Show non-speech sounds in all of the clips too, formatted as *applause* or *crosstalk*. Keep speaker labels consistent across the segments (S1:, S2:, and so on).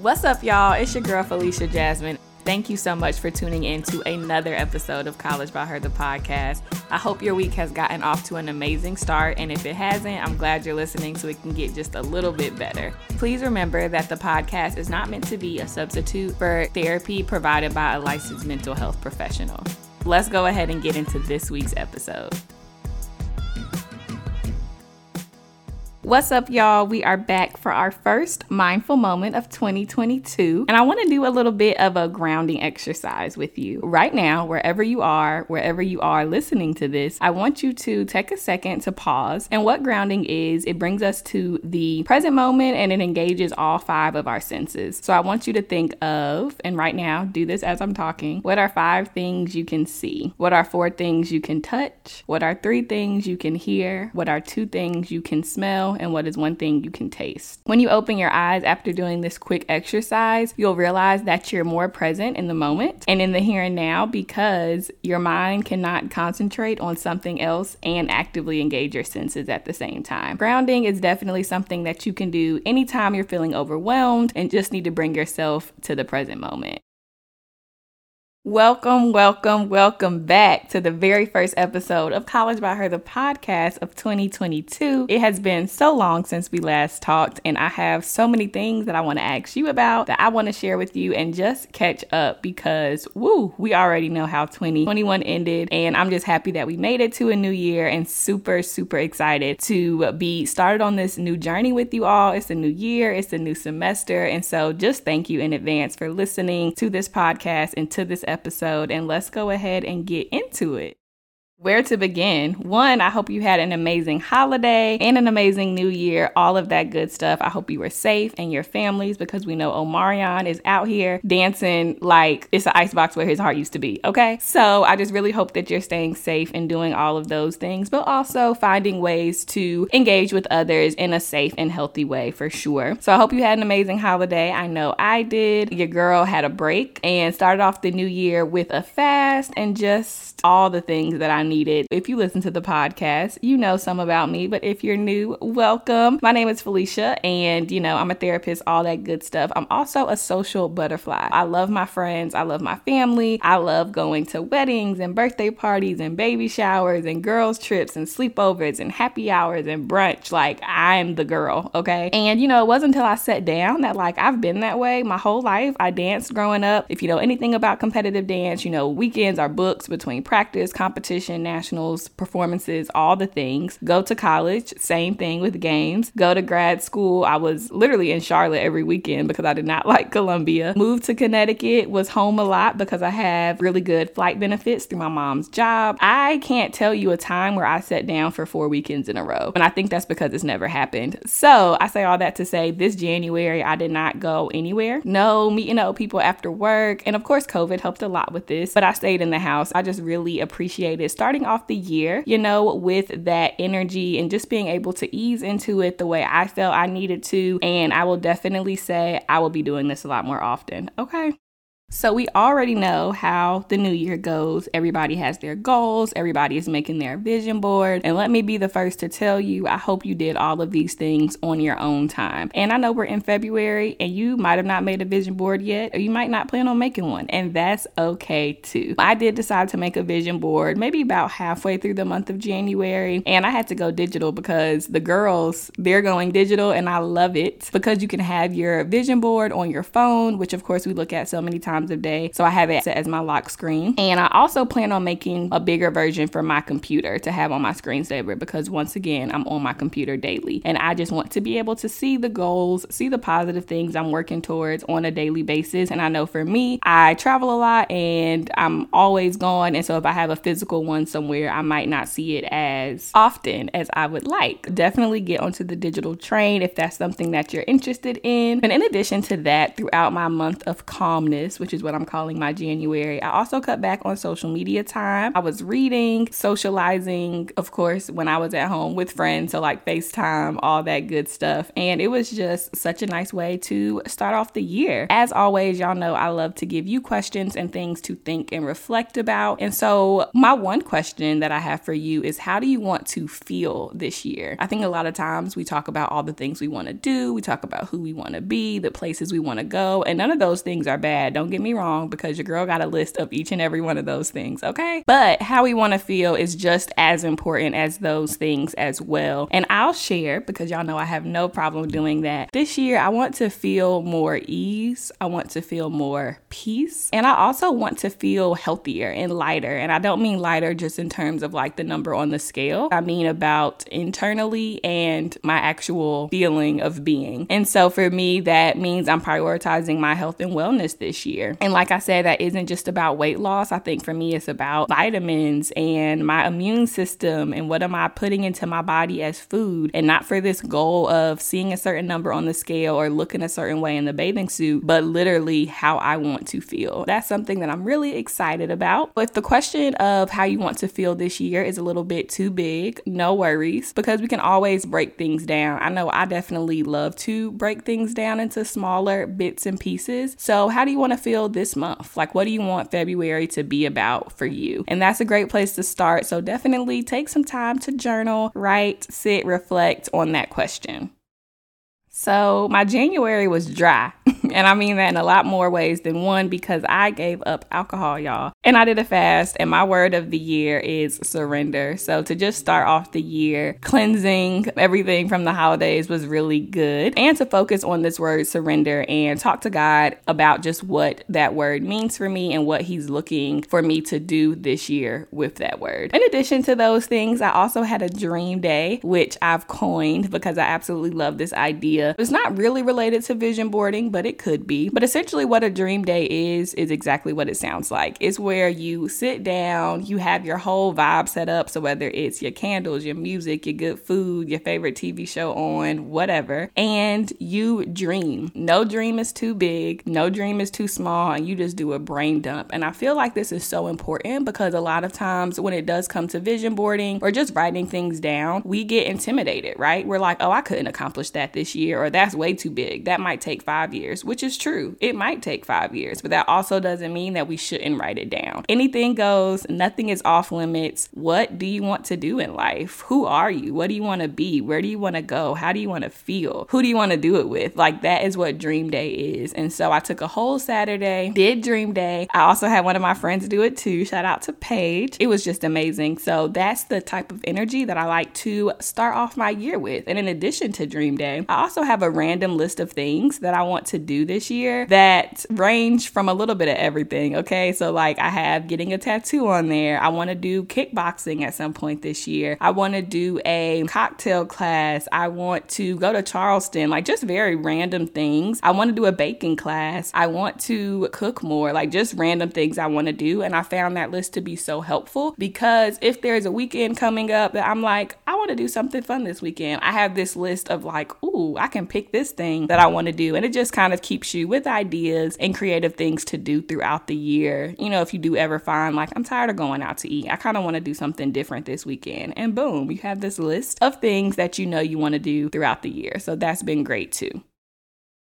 S1: What's up, y'all? It's your girl, Felicia Jasmine. Thank you so much for tuning in to another episode of College by Her, the podcast. I hope your week has gotten off to an amazing start, and if it hasn't, I'm glad you're listening so it can get just a little bit better. Please remember that the podcast is not meant to be a substitute for therapy provided by a licensed mental health professional. Let's go ahead and get into this week's episode. What's up, y'all? We are back for our first mindful moment of 2022. And I want to do a little bit of a grounding exercise with you. Right now, wherever you are, wherever you are listening to this, I want you to take a second to pause. And what grounding is, it brings us to the present moment and it engages all five of our senses. So I want you to think of, and right now, do this as I'm talking. What are five things you can see? What are four things you can touch? What are three things you can hear? What are two things you can smell? And what is one thing you can taste. When you open your eyes after doing this quick exercise, you'll realize that you're more present in the moment and in the here and now because your mind cannot concentrate on something else and actively engage your senses at the same time. Grounding is definitely something that you can do anytime you're feeling overwhelmed and just need to bring yourself to the present moment. Welcome, welcome, welcome back to the very first episode of College by Her, the podcast of 2022. It has been so long since we last talked, and I have so many things that I want to ask you about that I want to share with you and just catch up because, woo, we already know how 2021 ended, and I'm just happy that we made it to a new year and super, super excited to be started on this new journey with you all. It's a new year, it's a new semester, and so just thank you in advance for listening to this podcast and to this episode episode, and let's go ahead and get into it. Where to begin? One, I hope you had an amazing holiday and an amazing new year, all of that good stuff. I hope you were safe and your families because we know Omarion is out here dancing like it's an icebox where his heart used to be, okay? So I just really hope that you're staying safe and doing all of those things, but also finding ways to engage with others in a safe and healthy way for sure. So I hope you had an amazing holiday. I know I did. Your girl had a break and started off the new year with a fast and just all the things that I needed. If you listen to the podcast, you know some about me, but if you're new, welcome. My name is Felicia, and you know, I'm a therapist, all that good stuff. I'm also a social butterfly. I love my friends, I love my family, I love going to weddings and birthday parties and baby showers and girls' trips and sleepovers and happy hours and brunch. Like, I'm the girl, okay? And you know, it wasn't until I sat down that, like, I've been that way my whole life. I danced growing up. If you know anything about competitive dance, you know, weekends are books between practice, competition, nationals, performances, all the things. Go to college, same thing with games. Go to grad school. I was literally in Charlotte every weekend because I did not *laughs* like Columbia. Moved to Connecticut, was home a lot because I have really good flight benefits through my mom's job. I can't tell you a time where I sat down for four weekends in a row. And I think that's because it's never happened. So I say all that to say this January, I did not go anywhere. No meeting up people after work. And of course, COVID helped a lot with this, but I stayed in the house. I just really appreciated starting starting off the year, you know, with that energy and just being able to ease into it the way I felt I needed to. And I will definitely say I will be doing this a lot more often. Okay. So, we already know how the new year goes. Everybody has their goals, everybody is making their vision board. And let me be the first to tell you, I hope you did all of these things on your own time. And I know we're in February and you might have not made a vision board yet, or you might not plan on making one, and that's okay too. I did decide to make a vision board maybe about halfway through the month of January, and I had to go digital because the girls, they're going digital, and I love it because you can have your vision board on your phone, which of course we look at so many times times a day. So I have it set as my lock screen. And I also plan on making a bigger version for my computer to have on my screensaver because once again, I'm on my computer daily. And I just want to be able to see the goals, see the positive things I'm working towards on a daily basis. And I know for me, I travel a lot and I'm always gone. And so if I have a physical one somewhere, I might not see it as often as I would like. Definitely get onto the digital train if that's something that you're interested in. And in addition to that, throughout my month of calmness, which which is what I'm calling my January. I also cut back on social media time. I was reading, socializing, of course, when I was at home with friends, so like FaceTime, all that good stuff. And it was just such a nice way to start off the year. As always, y'all know I love to give you questions and things to think and reflect about. And so, my one question that I have for you is how do you want to feel this year? I think a lot of times we talk about all the things we want to do, we talk about who we want to be, the places we want to go, and none of those things are bad. Don't get me wrong, because your girl got a list of each and every one of those things, okay? But how we want to feel is just as important as those things as well. And I'll share because y'all know I have no problem doing that. This year, I want to feel more ease, I want to feel more peace, and I also want to feel healthier and lighter. And I don't mean lighter just in terms of like the number on the scale, I mean about internally and my actual feeling of being. And so for me, that means I'm prioritizing my health and wellness this year. And like I said, that isn't just about weight loss. I think for me, it's about vitamins and my immune system and what am I putting into my body as food and not for this goal of seeing a certain number on the scale or looking a certain way in the bathing suit, but literally how I want to feel. That's something that I'm really excited about. If the question of how you want to feel this year is a little bit too big, no worries because we can always break things down. I know I definitely love to break things down into smaller bits and pieces. So, how do you want to feel this month? Like, what do you want February to be about for you? And that's a great place to start. So, definitely take some time to journal, write, sit, reflect on that question. So, my January was dry. *laughs* and I mean that in a lot more ways than one because I gave up alcohol, y'all. And I did a fast, and my word of the year is surrender. So, to just start off the year cleansing everything from the holidays was really good. And to focus on this word surrender and talk to God about just what that word means for me and what He's looking for me to do this year with that word. In addition to those things, I also had a dream day, which I've coined because I absolutely love this idea it's not really related to vision boarding, but it could be. But essentially, what a dream day is, is exactly what it sounds like. It's where you sit down, you have your whole vibe set up. So, whether it's your candles, your music, your good food, your favorite TV show on, whatever, and you dream. No dream is too big, no dream is too small, and you just do a brain dump. And I feel like this is so important because a lot of times when it does come to vision boarding or just writing things down, we get intimidated, right? We're like, oh, I couldn't accomplish that this year or that's way too big. That might take five years, which is true. It might take five years, but that also doesn't mean that we shouldn't write it down. Anything goes, nothing is off limits. What do you want to do in life? Who are you? What do you want to be? Where do you want to go? How do you want to feel? Who do you want to do it with? Like that is what Dream Day is. And so I took a whole Saturday, did Dream Day. I also had one of my friends do it too. Shout out to Paige. It was just amazing. So that's the type of energy that I like to start off my year with. And in addition to Dream Day, I also have a random list of things that I want to do this year that range from a little bit of everything. Okay. So, like, I have getting a tattoo on there. I want to do kickboxing at some point this year. I want to do a cocktail class. I want to go to Charleston, like, just very random things. I want to do a baking class. I want to cook more, like, just random things I want to do. And I found that list to be so helpful because if there's a weekend coming up that I'm like, I want to do something fun this weekend, I have this list of like, ooh, I can pick this thing that I want to do. And it just kind of keeps you with ideas and creative things to do throughout the year. You know, if you do ever find like, I'm tired of going out to eat, I kind of want to do something different this weekend. And boom, you have this list of things that you know you want to do throughout the year. So that's been great too.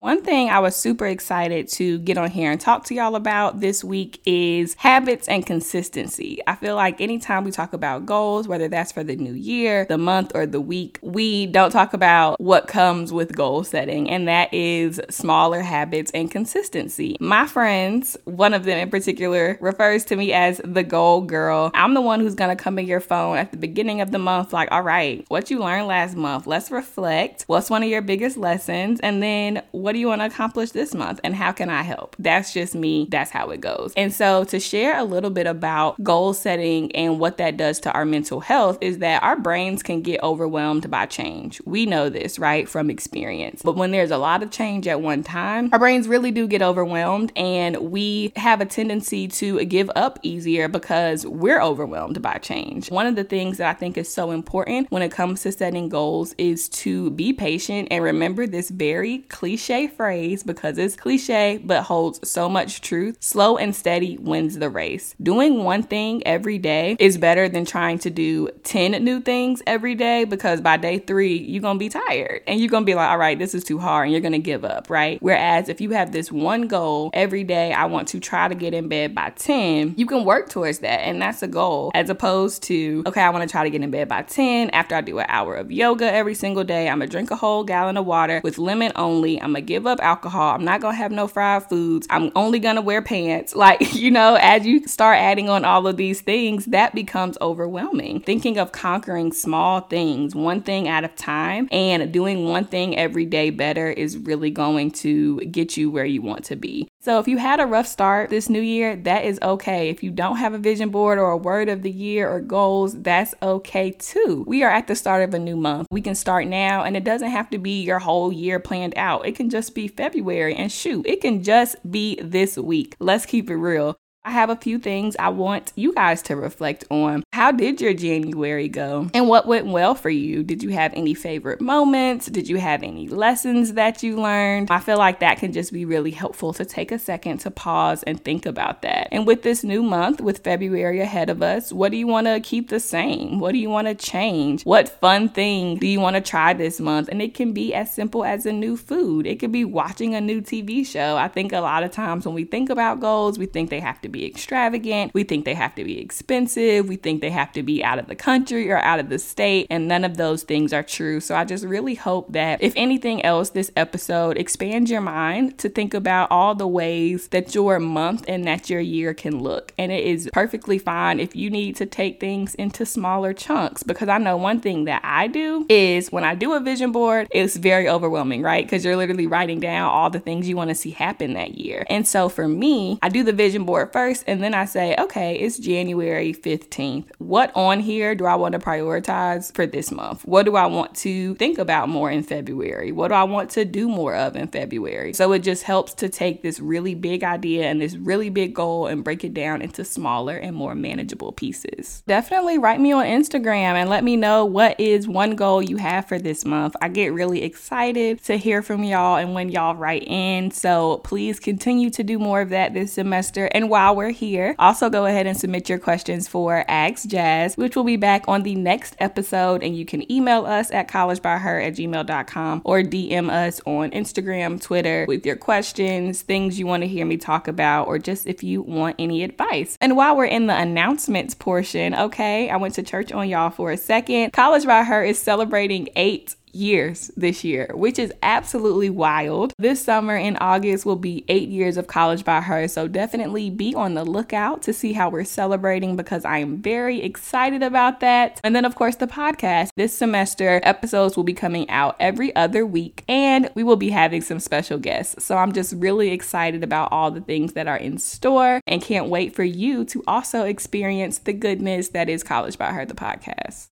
S1: One thing I was super excited to get on here and talk to y'all about this week is habits and consistency. I feel like anytime we talk about goals, whether that's for the new year, the month, or the week, we don't talk about what comes with goal setting, and that is smaller habits and consistency. My friends, one of them in particular, refers to me as the goal girl. I'm the one who's gonna come in your phone at the beginning of the month, like, all right, what you learned last month, let's reflect. What's one of your biggest lessons? And then what do you want to accomplish this month and how can I help? That's just me. That's how it goes. And so to share a little bit about goal setting and what that does to our mental health is that our brains can get overwhelmed by change. We know this, right, from experience. But when there's a lot of change at one time, our brains really do get overwhelmed and we have a tendency to give up easier because we're overwhelmed by change. One of the things that I think is so important when it comes to setting goals is to be patient and remember this very cliche phrase because it's cliche but holds so much truth. Slow and steady wins the race. Doing one thing every day is better than trying to do 10 new things every day because by day three, you're gonna be tired and you're gonna be like, all right, this is too hard, and you're gonna give up, right? Whereas if you have this one goal every day, I want to try to get in bed by 10, you can work towards that, and that's a goal as opposed to, okay, I wanna try to get in bed by 10 after I do an hour of yoga every single day. I'm gonna drink a whole gallon of water with lemon only. I'm gonna give up alcohol. I'm not gonna have no fried foods. I'm only gonna wear pants. *laughs* Like, you know, as you start adding on all of these things, that becomes overwhelming. Thinking of conquering small things, one thing at a time, and doing one thing every day better is really going to get you where you want to be. So, if you had a rough start this new year, that is okay. If you don't have a vision board or a word of the year or goals, that's okay too. We are at the start of a new month. We can start now, and it doesn't have to be your whole year planned out. It can just be February, and shoot, it can just be this week. Let's keep it real. I have a few things I want you guys to reflect on. How did your January go? And what went well for you? Did you have any favorite moments? Did you have any lessons that you learned? I feel like that can just be really helpful to take a second to pause and think about that. And with this new month, with February ahead of us, what do you want to keep the same? What do you want to change? What fun thing do you want to try this month? And it can be as simple as a new food, it could be watching a new TV show. I think a lot of times when we think about goals, we think they have to be be extravagant. We think they have to be expensive. We think they have to be out of the country or out of the state. And none of those things are true. So I just really hope that, if anything else, this episode expands your mind to think about all the ways that your month and that your year can look. And it is perfectly fine if you need to take things into smaller chunks. Because I know one thing that I do is when I do a vision board, it's very overwhelming, right? Because you're literally writing down all the things you want to see happen that year. And so for me, I do the vision board first first, and then I say, okay, it's January 15th. What on here do I want to prioritize for this month? What do I want to think about more in February? What do I want to do more of in February? So it just helps to take this really big idea and this really big goal and break it down into smaller and more manageable pieces. Definitely write me on Instagram and let me know what is one goal you have for this month. I get really excited to hear from y'all and when y'all write in. So please continue to do more of that this semester. And while we're here. Also, go ahead and submit your questions for Ask Jazz, which will be back on the next episode. And you can email us at collegebyher at gmail.com or DM us on Instagram, Twitter with your questions, things you want to hear me talk about, or just if you want any advice. And while we're in the announcements portion, okay, I went to church on y'all for a second. College by Her is celebrating eight years this year, which is absolutely wild. This summer in August will be eight years of college by her. So definitely be on the lookout to see how we're celebrating because I am very excited about that. And then, of course, the podcast. This semester, episodes will be coming out every other week and we will be having some special guests. So I'm just really excited about all the things that are in store and can't wait for you to also experience the goodness that is College by Her, the podcast.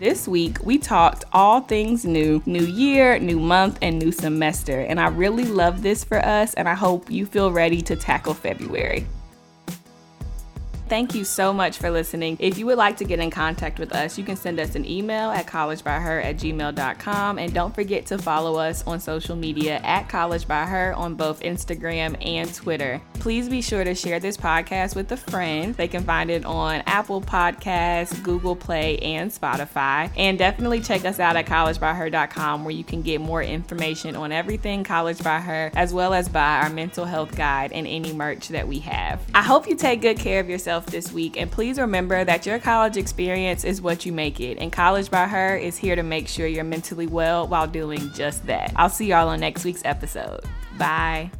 S1: This week, we talked all things new new year, new month, and new semester. And I really love this for us, and I hope you feel ready to tackle February. Thank you so much for listening. If you would like to get in contact with us, you can send us an email at collegebyher at gmail.com. And don't forget to follow us on social media at College by Her on both Instagram and Twitter. Please be sure to share this podcast with a friend. They can find it on Apple Podcasts, Google Play, and Spotify. And definitely check us out at collegebyher.com where you can get more information on everything College by Her, as well as buy our mental health guide and any merch that we have. I hope you take good care of yourself yourself this week. And please remember that your college experience is what you make it. And College by Her is here to make sure you're mentally well while doing just that. I'll see y'all on next week's episode. Bye.